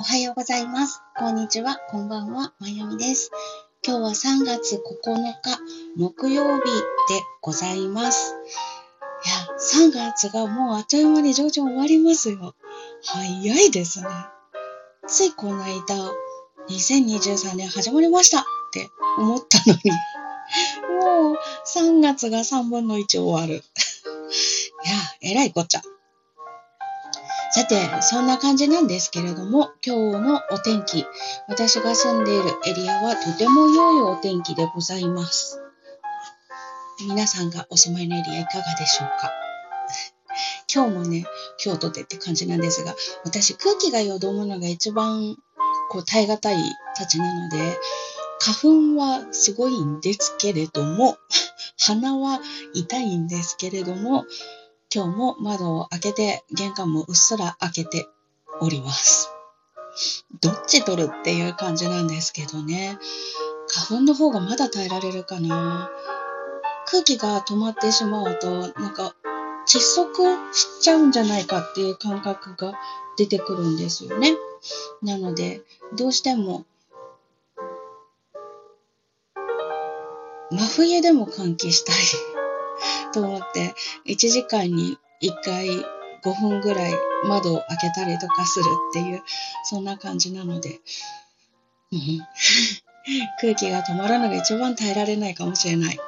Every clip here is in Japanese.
おはようございます。こんにちは。こんばんは。まゆみです。今日は3月9日木曜日でございます。いや、3月がもうあっという間に上旬終わりますよ。早いですね。ついこの間、2023年始まりましたって思ったのに、もう3月が3分の1終わる。いや、えらいこっちゃ。さて、そんな感じなんですけれども、今日のお天気、私が住んでいるエリアはとても良いお天気でございます。皆さんがお住まいのエリアいかがでしょうか？今日もね、京都でって感じなんですが、私空気がよどむのが一番こう耐え難いたちなので、花粉はすごいんですけれども、鼻は痛いんですけれども、今日も窓を開けて、玄関もうっすら開けております。どっち取るっていう感じなんですけどね。花粉の方がまだ耐えられるかな。空気が止まってしまうと、なんか窒息しちゃうんじゃないかっていう感覚が出てくるんですよね。なので、どうしても真冬でも換気したいと思って、1時間に1回5分ぐらい窓を開けたりとかするっていう、そんな感じなので、空気が止まるのが一番耐えられないかもしれない。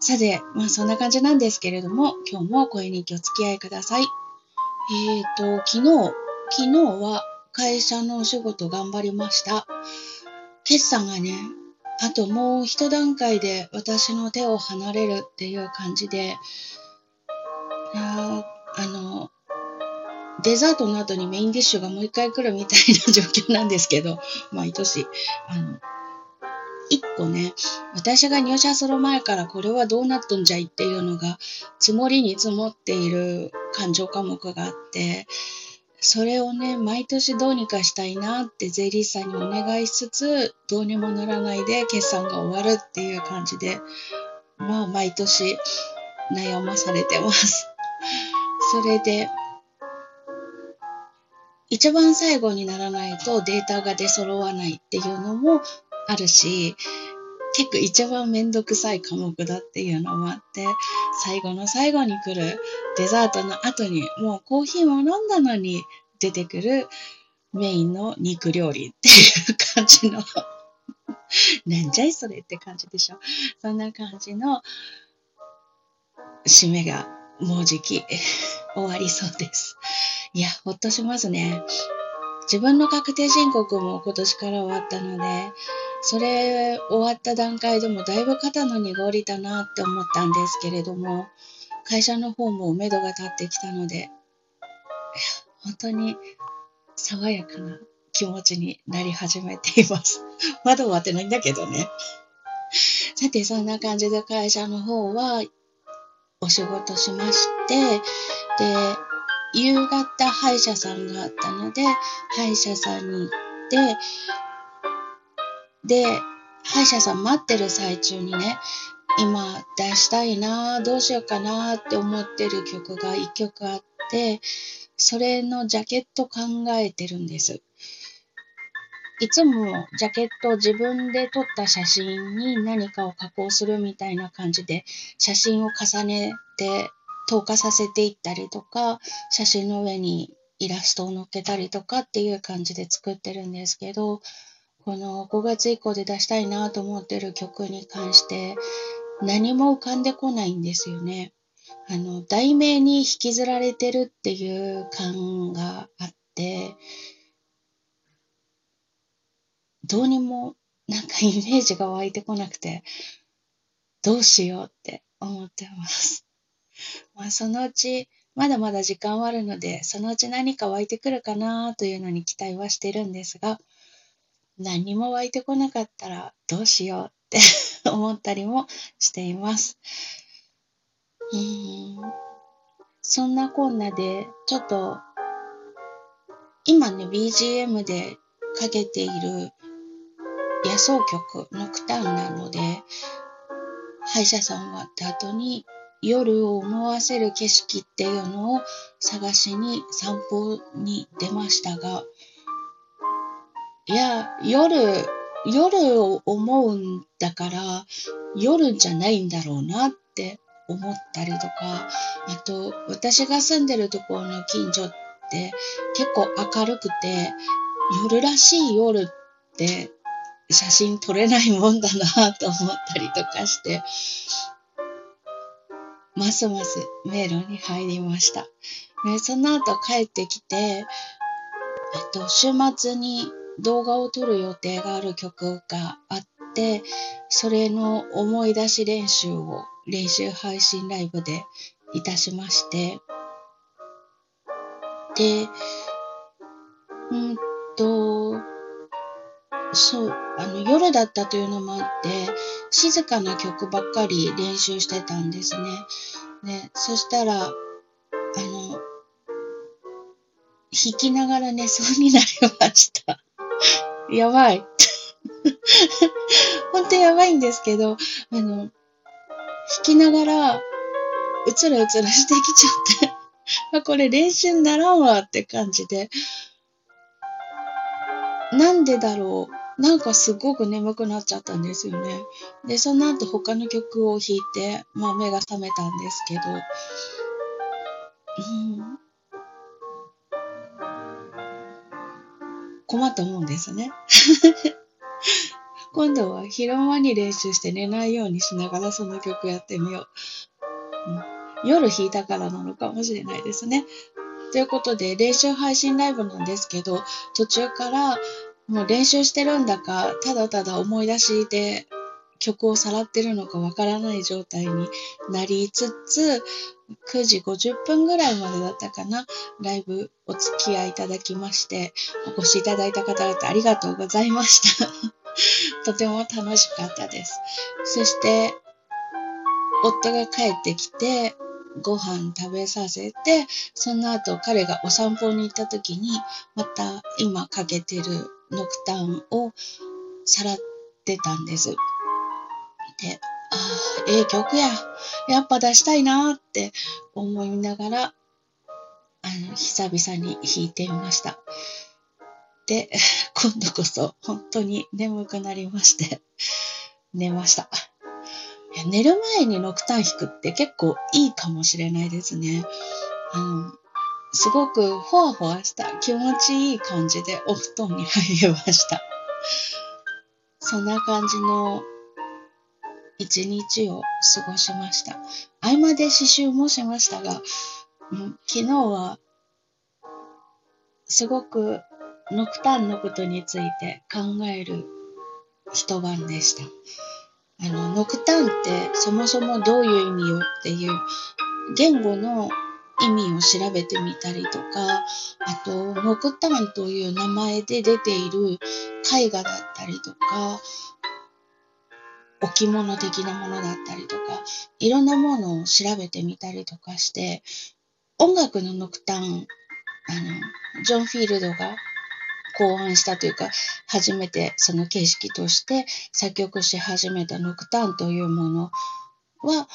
さて、まあそんな感じなんですけれども、今日も声にお付き合いください。えっ、ー、と、昨日、昨日は会社のお仕事頑張りました。決算がね、あともう一段階で私の手を離れるっていう感じで、ああの、デザートの後にメインディッシュがもう一回来るみたいな状況なんですけど、毎年。あの、一個ね、私が入社する前からこれはどうなっとんじゃいっていうのが積もりに積もっている感情科目があって、それをね、毎年どうにかしたいなって税理士さんにお願いしつつ、どうにもならないで決算が終わるっていう感じで、まあ毎年悩まされてます。それで、一番最後にならないとデータが出揃わないっていうのもあるし、結構一番めんどくさい科目だっていうのもあって、最後の最後に来るデザートの後にもうコーヒーも飲んだのに出てくるメインの肉料理っていう感じの なんじゃいそれって感じでしょ。そんな感じの締めがもうじき 終わりそうです。いや、ほっとしますね。自分の確定申告も今年から終わったので、それ終わった段階でもだいぶ肩の荷が下りたなって思ったんですけれども、会社の方も目処が立ってきたので、本当に爽やかな気持ちになり始めています。まだ終わってないんだけどね。さて、そんな感じで会社の方はお仕事しまして、で、夕方歯医者さんがあったので、歯医者さんに行って、で、歯医者さん待ってる最中にね、今出したいなどうしようかなって思ってる曲が一曲あって、それのジャケット考えてるんです。いつもジャケット自分で撮った写真に何かを加工するみたいな感じで写真を重ねて投下させていったりとか、写真の上にイラストを載っけたりとかっていう感じで作ってるんですけど、この5月以降で出したいなと思ってる曲に関して何も浮かんでこないんですよね。あの、題名に引きずられてるっていう感があって、どうにもなんかイメージが湧いてこなくて、どうしようって思ってます。まあ、そのうち、まだまだ時間はあるので、そのうち何か湧いてくるかなというのに期待はしてるんですが、何も湧いてこなかったらどうしようって 思ったりもしています。うんそんなこんなで、ちょっと、今ね、BGM でかけている野草曲、ノクターンなので、歯医者さん終わった後に夜を思わせる景色っていうのを探しに散歩に出ましたが、いや、夜、夜を思うんだから、夜じゃないんだろうなって思ったりとか、あと、私が住んでるところの近所って結構明るくて、夜らしい夜って写真撮れないもんだなと思ったりとかして、ますます迷路に入りました。その後帰ってきて、えっと、週末に動画を撮る予定がある曲があって、それの思い出し練習を練習配信ライブでいたしまして、で、うんと、そう、あの、夜だったというのもあって、静かな曲ばっかり練習してたんですね。ね、そしたら、あの、弾きながら寝そうになりました。やばい。本当やばいんですけど、あの、弾きながら、うつらうつらしてきちゃって、あ、これ練習にならんわって感じで、なんでだろう。なんかすごく眠くなっちゃったんですよね。で、その後他の曲を弾いて、まあ目が覚めたんですけど、うん、困ったもんですね。今度は昼間に練習して寝ないようにしながらその曲やってみよう。うん、夜弾いたからなのかもしれないですね。ということで、練習配信ライブなんですけど、途中からもう練習してるんだか、ただただ思い出しで曲をさらってるのかわからない状態になりつつ、9時50分ぐらいまでだったかな、ライブお付き合いいただきまして、お越しいただいた方々ありがとうございました。とても楽しかったです。そして、夫が帰ってきて、ご飯食べさせて、その後彼がお散歩に行った時に、また今かけてるノクターンをさらってたんです。ええ曲や。やっぱ出したいなって思いながら、あの、久々に弾いてみました。で、今度こそ本当に眠くなりまして、寝ました。寝る前にノクターン弾くって結構いいかもしれないですね。あの、すごくほわほわした気持ちいい感じでお布団に入りました。そんな感じの一日を過ごしました。合間で刺繍もしましたが、昨日はすごくノクターンのことについて考える一晩でした。あの、ノクターンってそもそもどういう意味よっていう言語の意味を調べてみたりとか、あと、ノクターンという名前で出ている絵画だったりとか、置物的なものだったりとか、いろんなものを調べてみたりとかして、音楽のノクターン、あの、ジョン・フィールドが考案したというか、初めてその形式として作曲し始めたノクターンというものは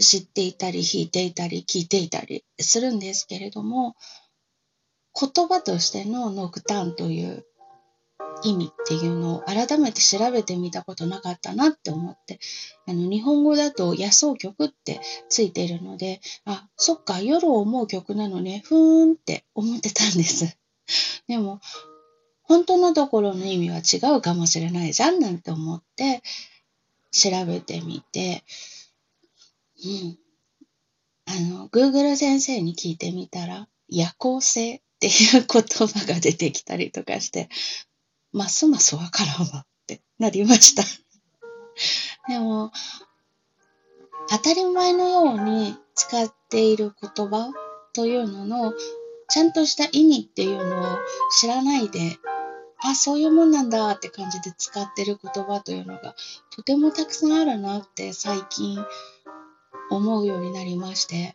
知っていたり弾いていたり聞いていたりするんですけれども、言葉としてのノクターンという意味っていうのを改めて調べてみたことなかったなって思って、あの日本語だと野草曲ってついているので、あ、そっか、夜を思う曲なのね、ふーんって思ってたんです。でも、本当のところの意味は違うかもしれないじゃんなんて思って調べてみて、うん。あの、Google 先生に聞いてみたら、夜行性っていう言葉が出てきたりとかして、ますますわからんわってなりました。でも、当たり前のように使っている言葉というのの、ちゃんとした意味っていうのを知らないで、あ、そういうもんなんだって感じで使ってる言葉というのがとてもたくさんあるなって最近思うようになりまして、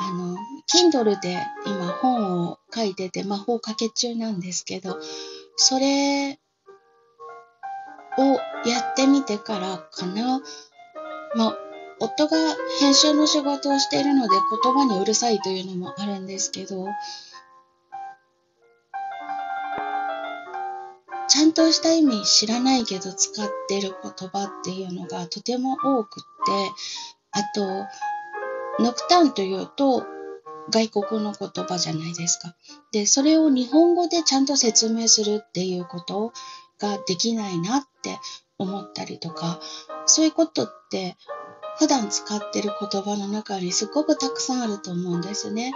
あの、Kindle で今本を書いてて魔法かけ中なんですけど、それをやってみてからかな、まあ、夫が編集の仕事をしているので言葉にうるさいというのもあるんですけど、ちゃんとした意味知らないけど使ってる言葉っていうのがとても多くって、あと、ノクターンというと外国の言葉じゃないですか。で、それを日本語でちゃんと説明するっていうことができないなって思ったりとか、そういうことって普段使ってる言葉の中にすごくたくさんあると思うんですね。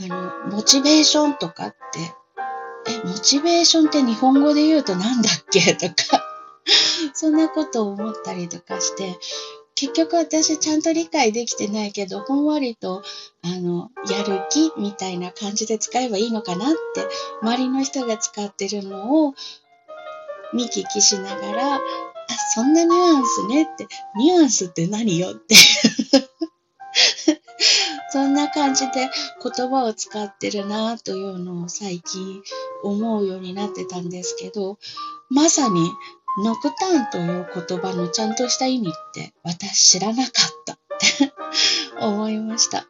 あの、モチベーションとかって、え、モチベーションって日本語で言うとなんだっけ？とかそんなことを思ったりとかして、結局私ちゃんと理解できてないけど、ほんわりと、あの、やる気みたいな感じで使えばいいのかなって、周りの人が使ってるのを見聞きしながら、あ、そんなニュアンスねって、ニュアンスって何よ？って そんな感じで言葉を使ってるなというのを最近思うようになってたんですけど、まさにノクターンという言葉のちゃんとした意味って私知らなかったって 思いました。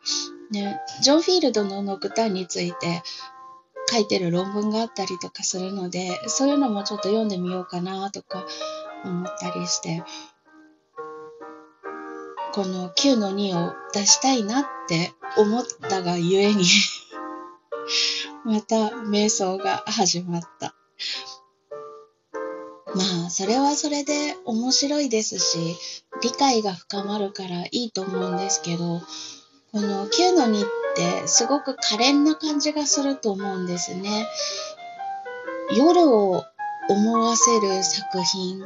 ね、ジョン・フィールドのノクターンについて書いてる論文があったりとかするので、そういうのもちょっと読んでみようかなとか思ったりして、この9の2を出したいなって思ったがゆえにまた瞑想が始まった。まあ、それはそれで面白いですし、理解が深まるからいいと思うんですけど、この9の2ってすごく可憐な感じがすると思うんですね。夜を思わせる作品、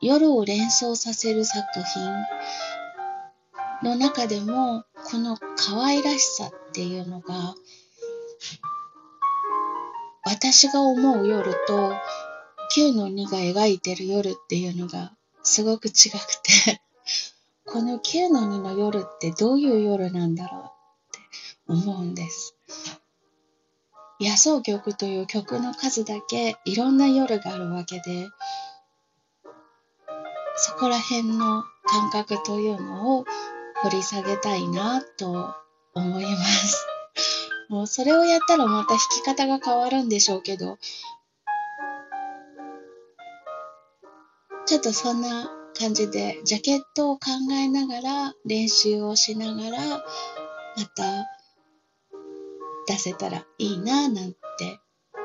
夜を連想させる作品の中でも、この可愛らしさっていうのが、私が思う夜と9の2が描いてる夜っていうのがすごく違くて この9の2の夜ってどういう夜なんだろうって思うんです。野草曲という曲の数だけいろんな夜があるわけで、そこら辺の感覚というのを掘り下げたいなと思います。もうそれをやったらまた弾き方が変わるんでしょうけど、ちょっとそんな感じで、ジャケットを考えながら、練習をしながら、また出せたらいいな、なんて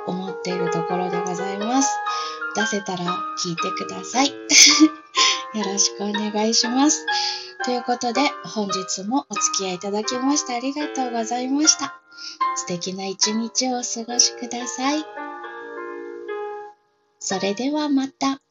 思っているところでございます。出せたら聞いてください。よろしくお願いします。ということで、本日もお付き合いいただきましてありがとうございました。素敵な一日をお過ごしください。それではまた。